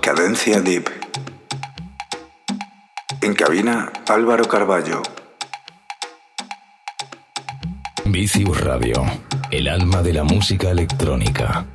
Cadencia Deep. En cabina Álvaro Carballo. Vicius Radio, el alma de la música electrónica.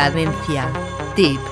Cadencia. Tip.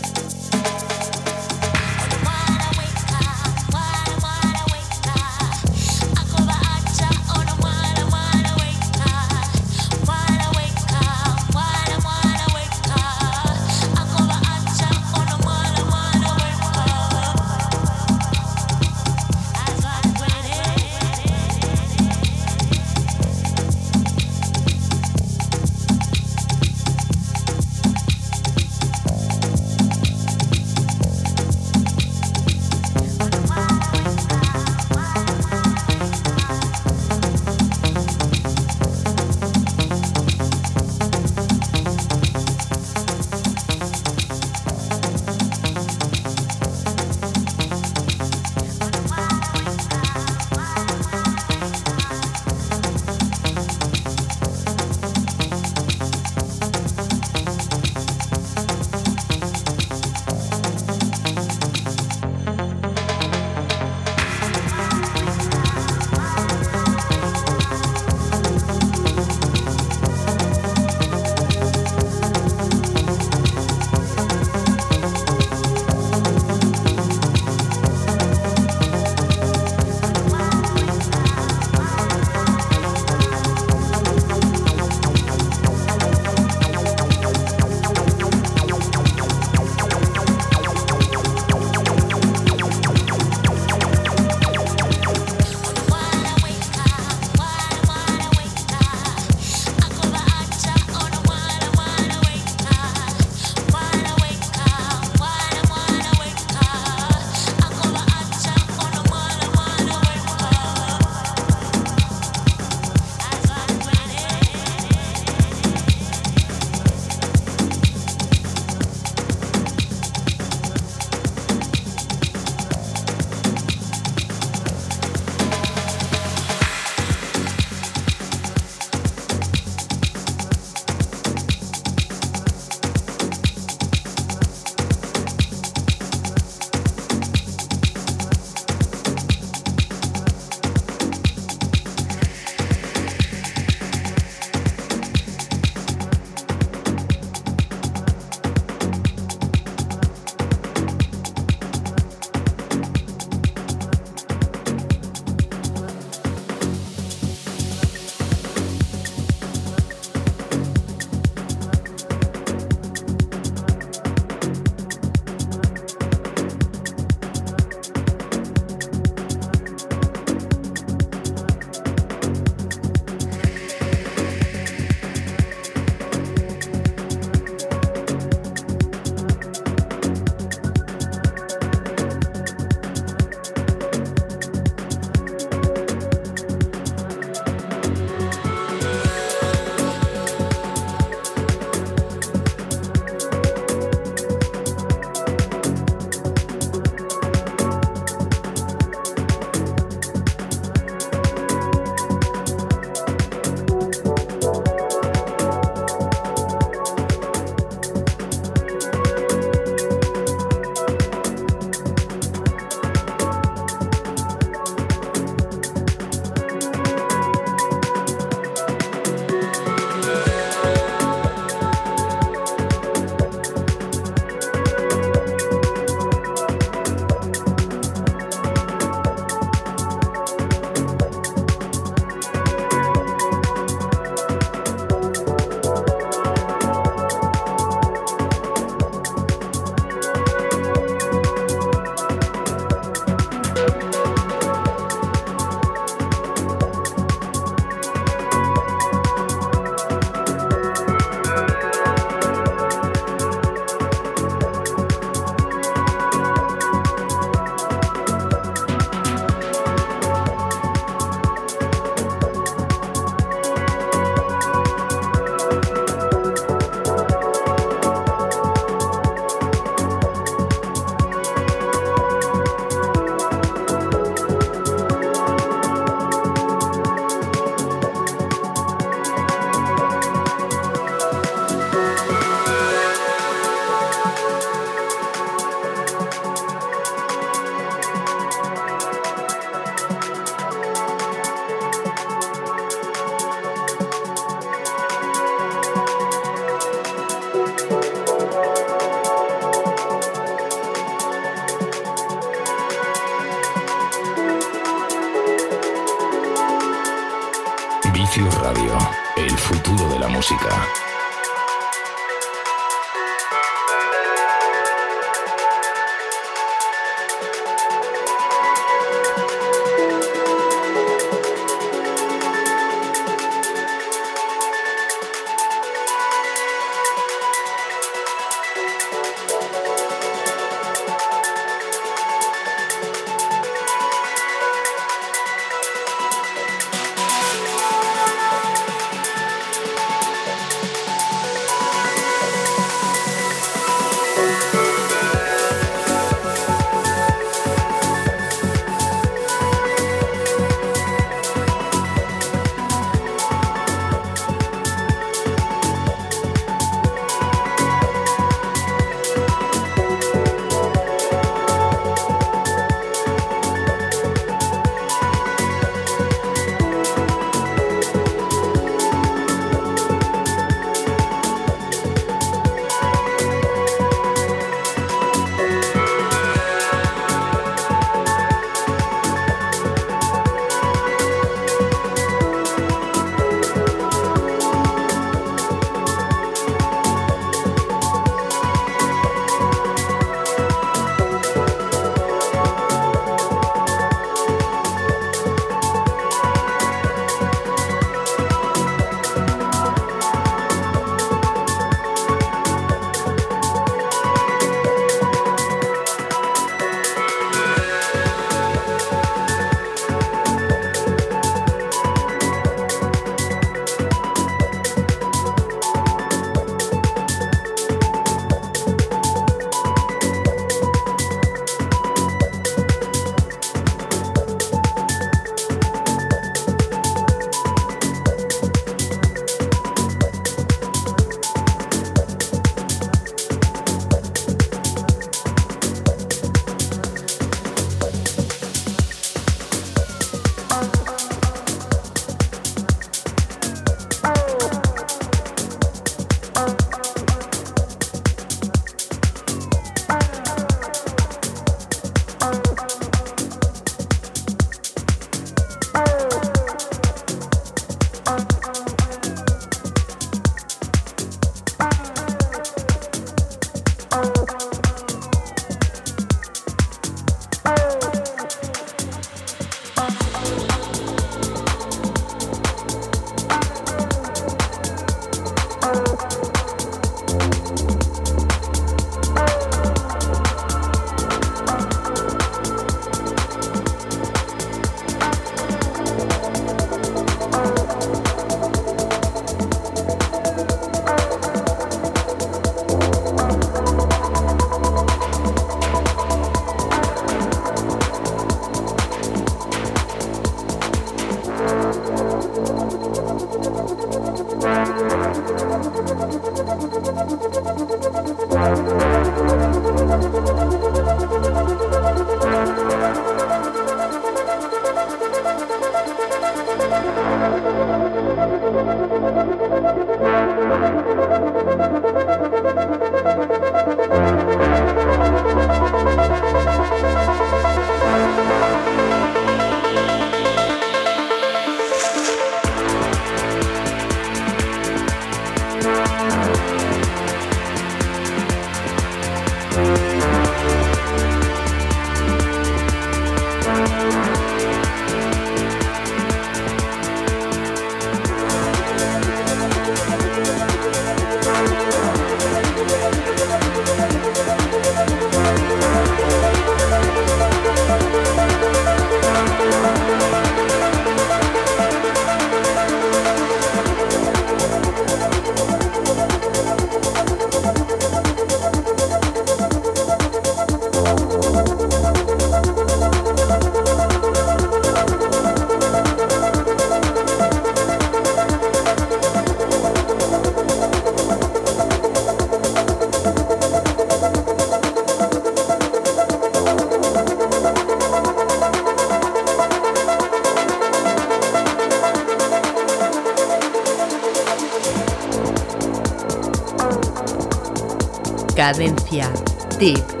Cadencia. Tip.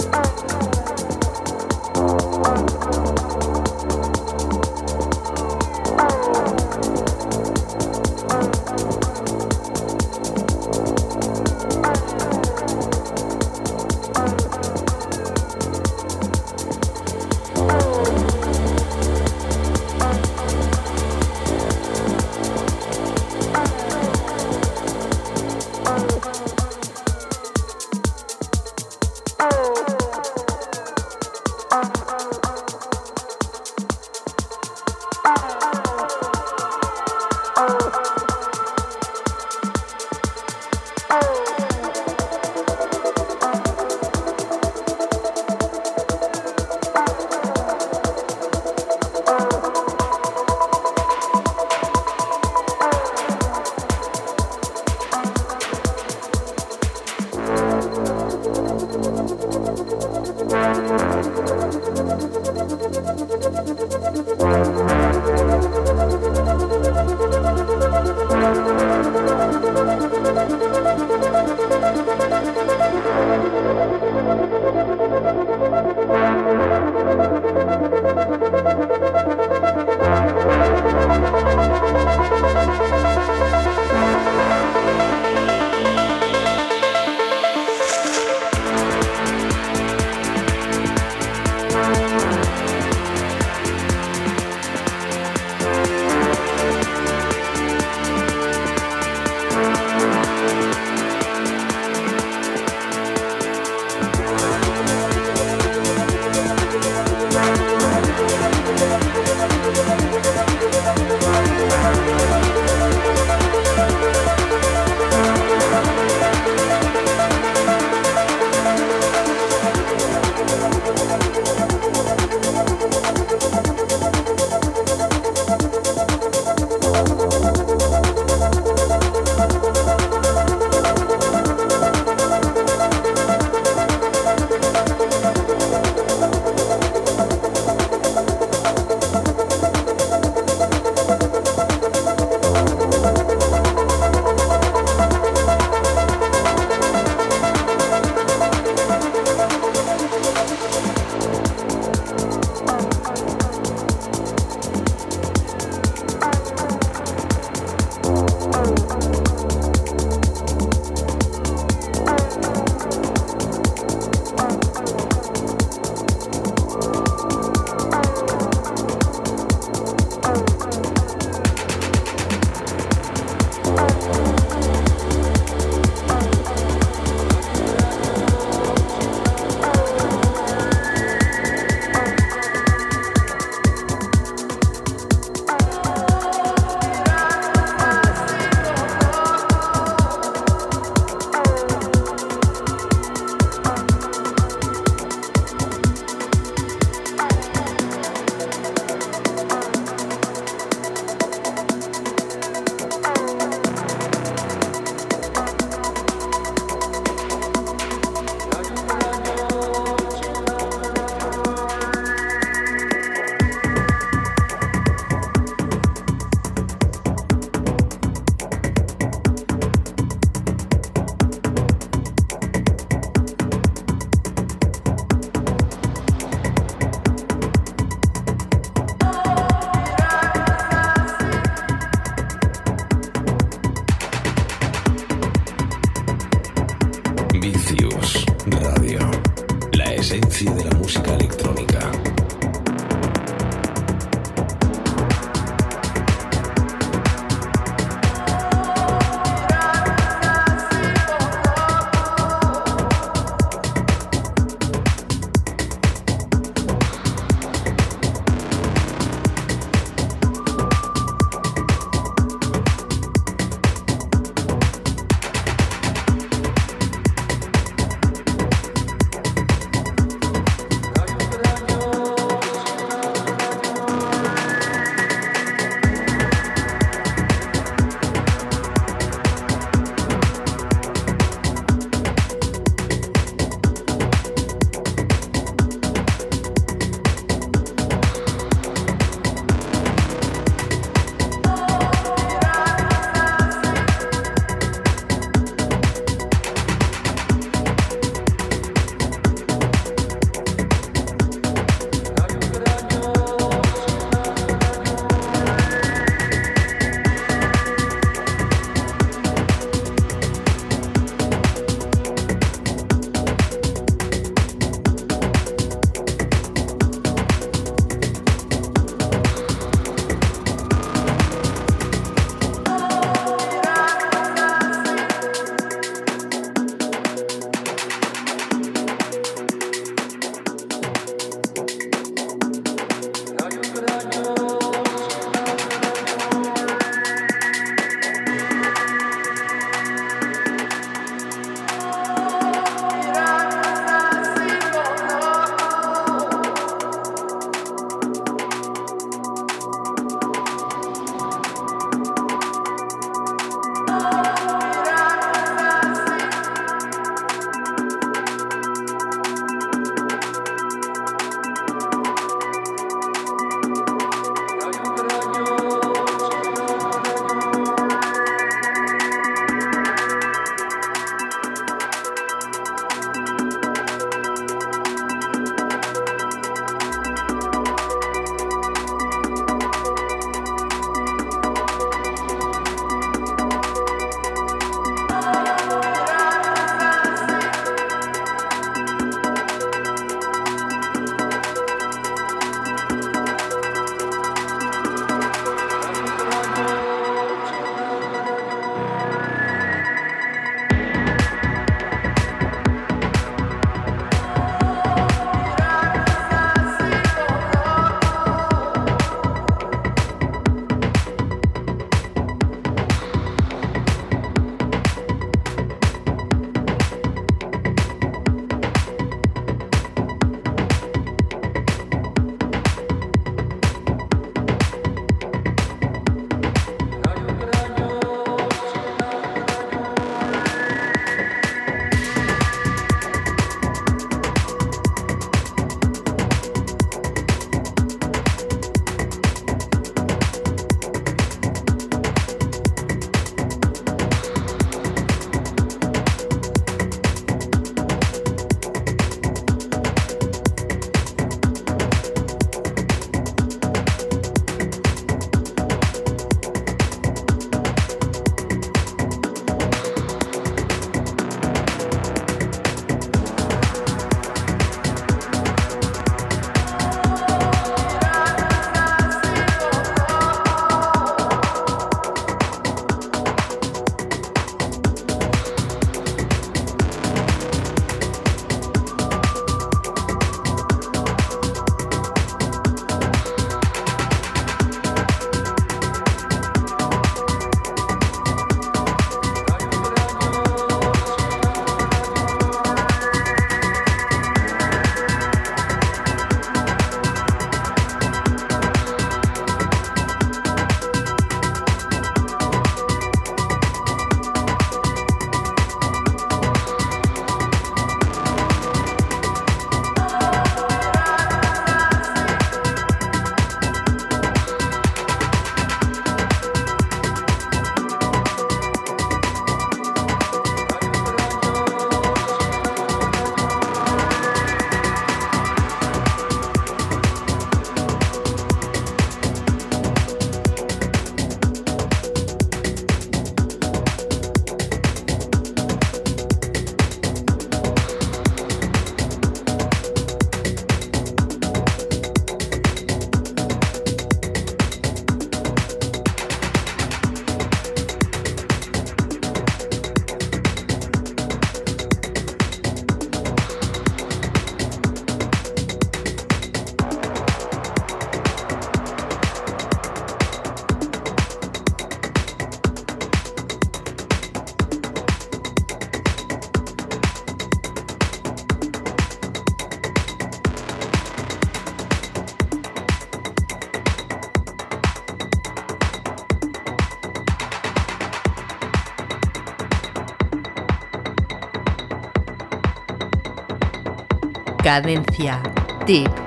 Cadencia. Tip.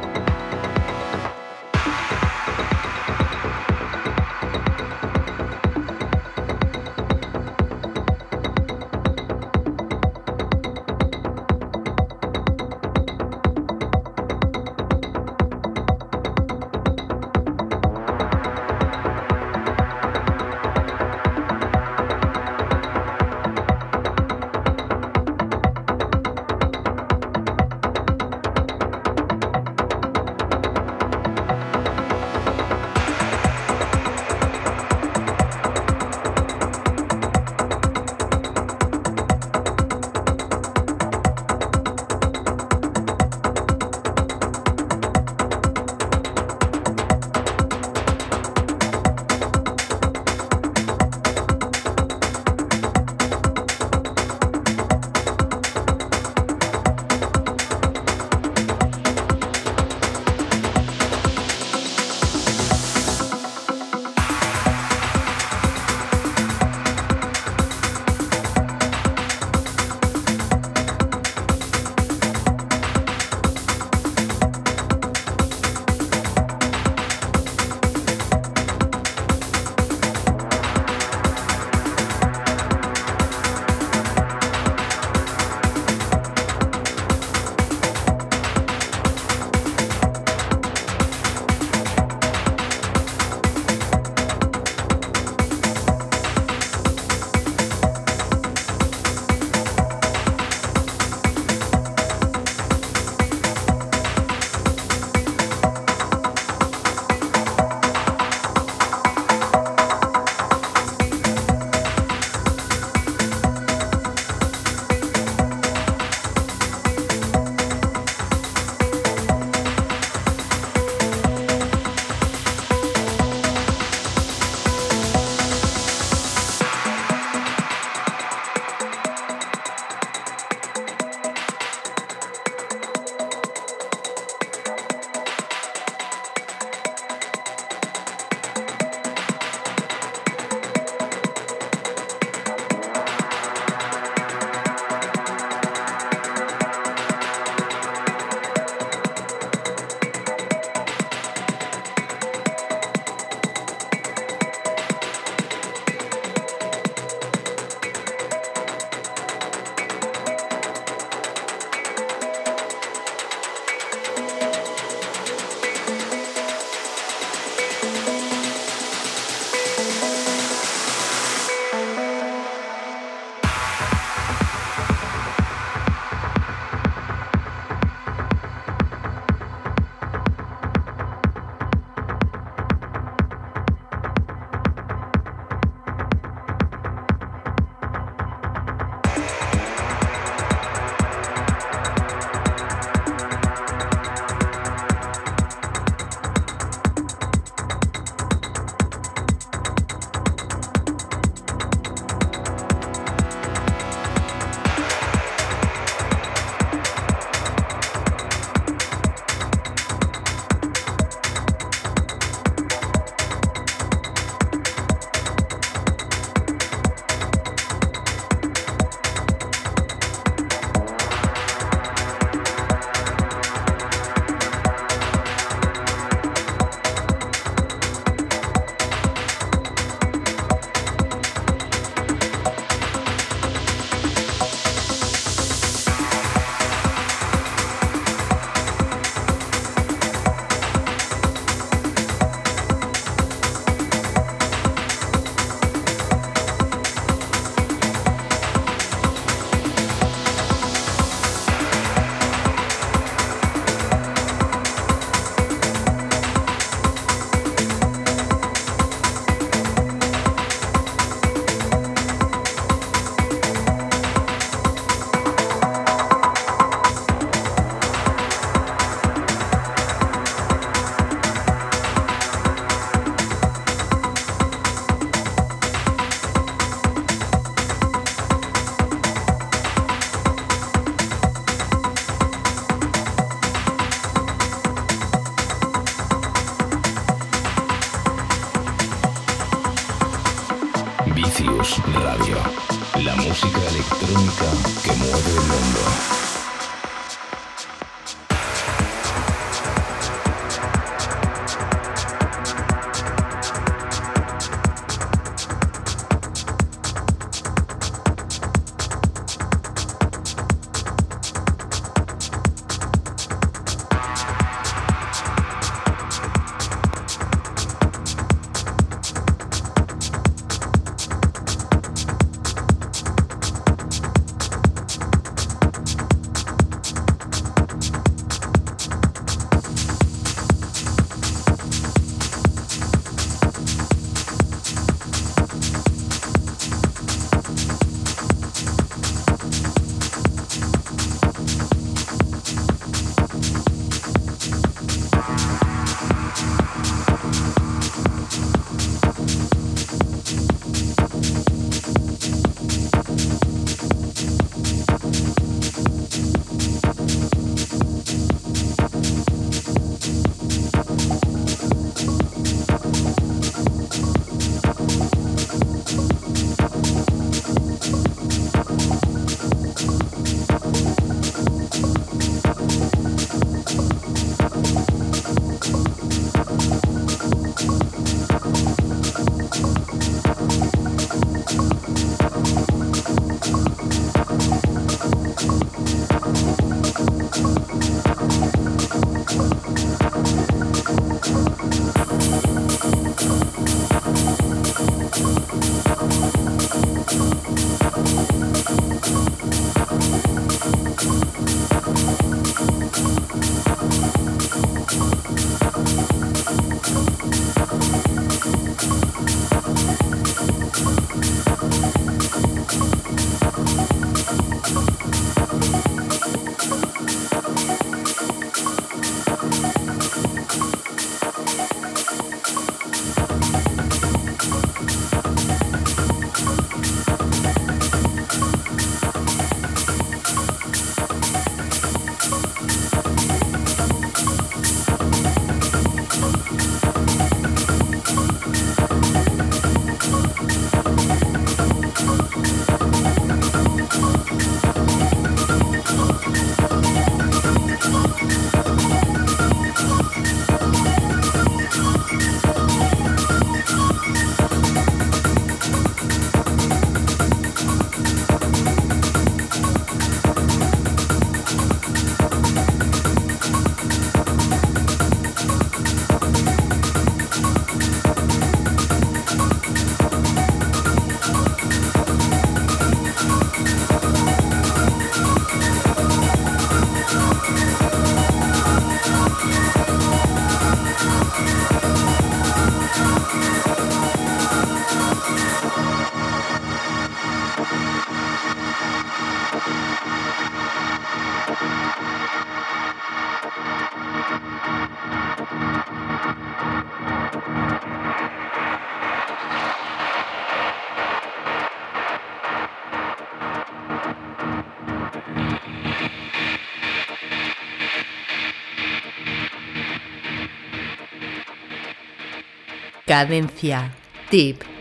Cadencia. Tip.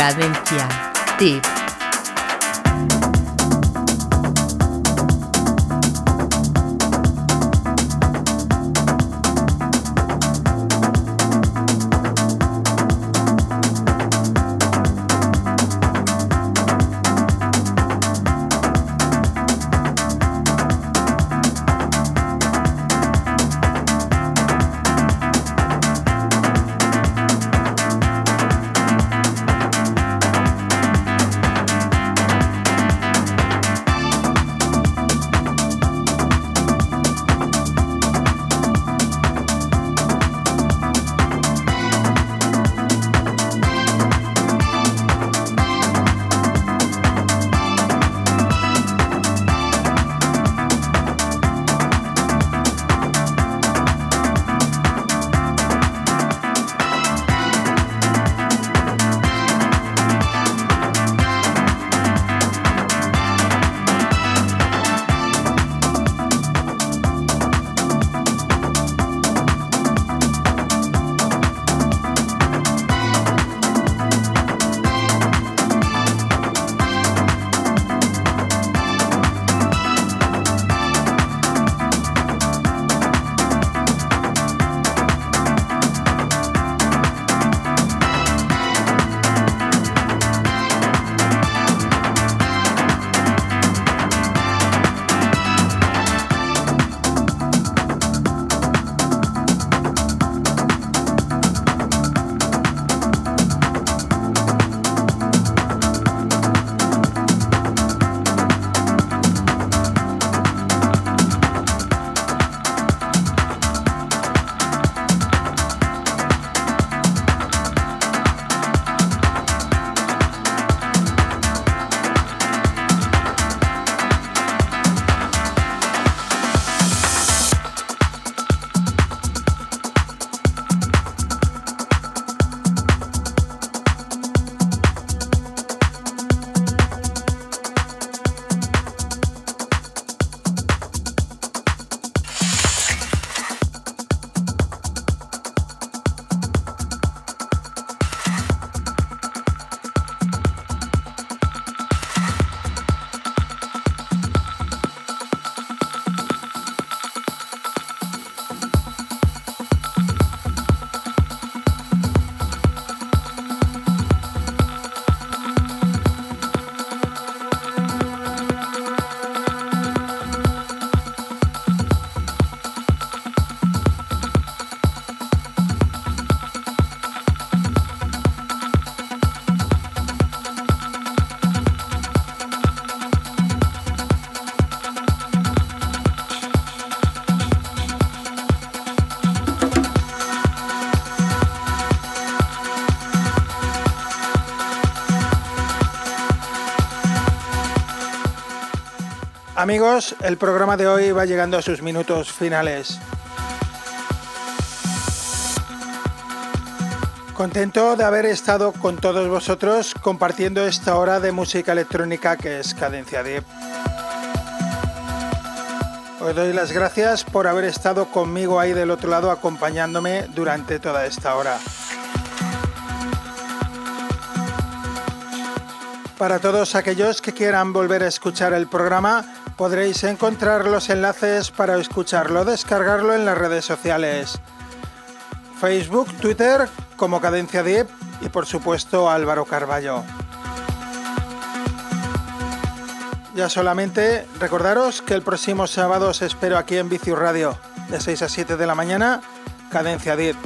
Cadencia. Tip. Amigos, el programa de hoy va llegando a sus minutos finales. Contento de haber estado con todos vosotros compartiendo esta hora de música electrónica que es Cadencia Deep. Os doy las gracias por haber estado conmigo ahí del otro lado acompañándome durante toda esta hora. Para todos aquellos que quieran volver a escuchar el programa, podréis encontrar los enlaces para escucharlo, descargarlo en las redes sociales. Facebook, Twitter como Cadencia Deep y por supuesto Álvaro Carballo. Ya solamente recordaros que el próximo sábado os espero aquí en Vicius Radio, de 6 a 7 de la mañana, Cadencia 10.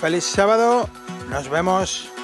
Feliz sábado, nos vemos.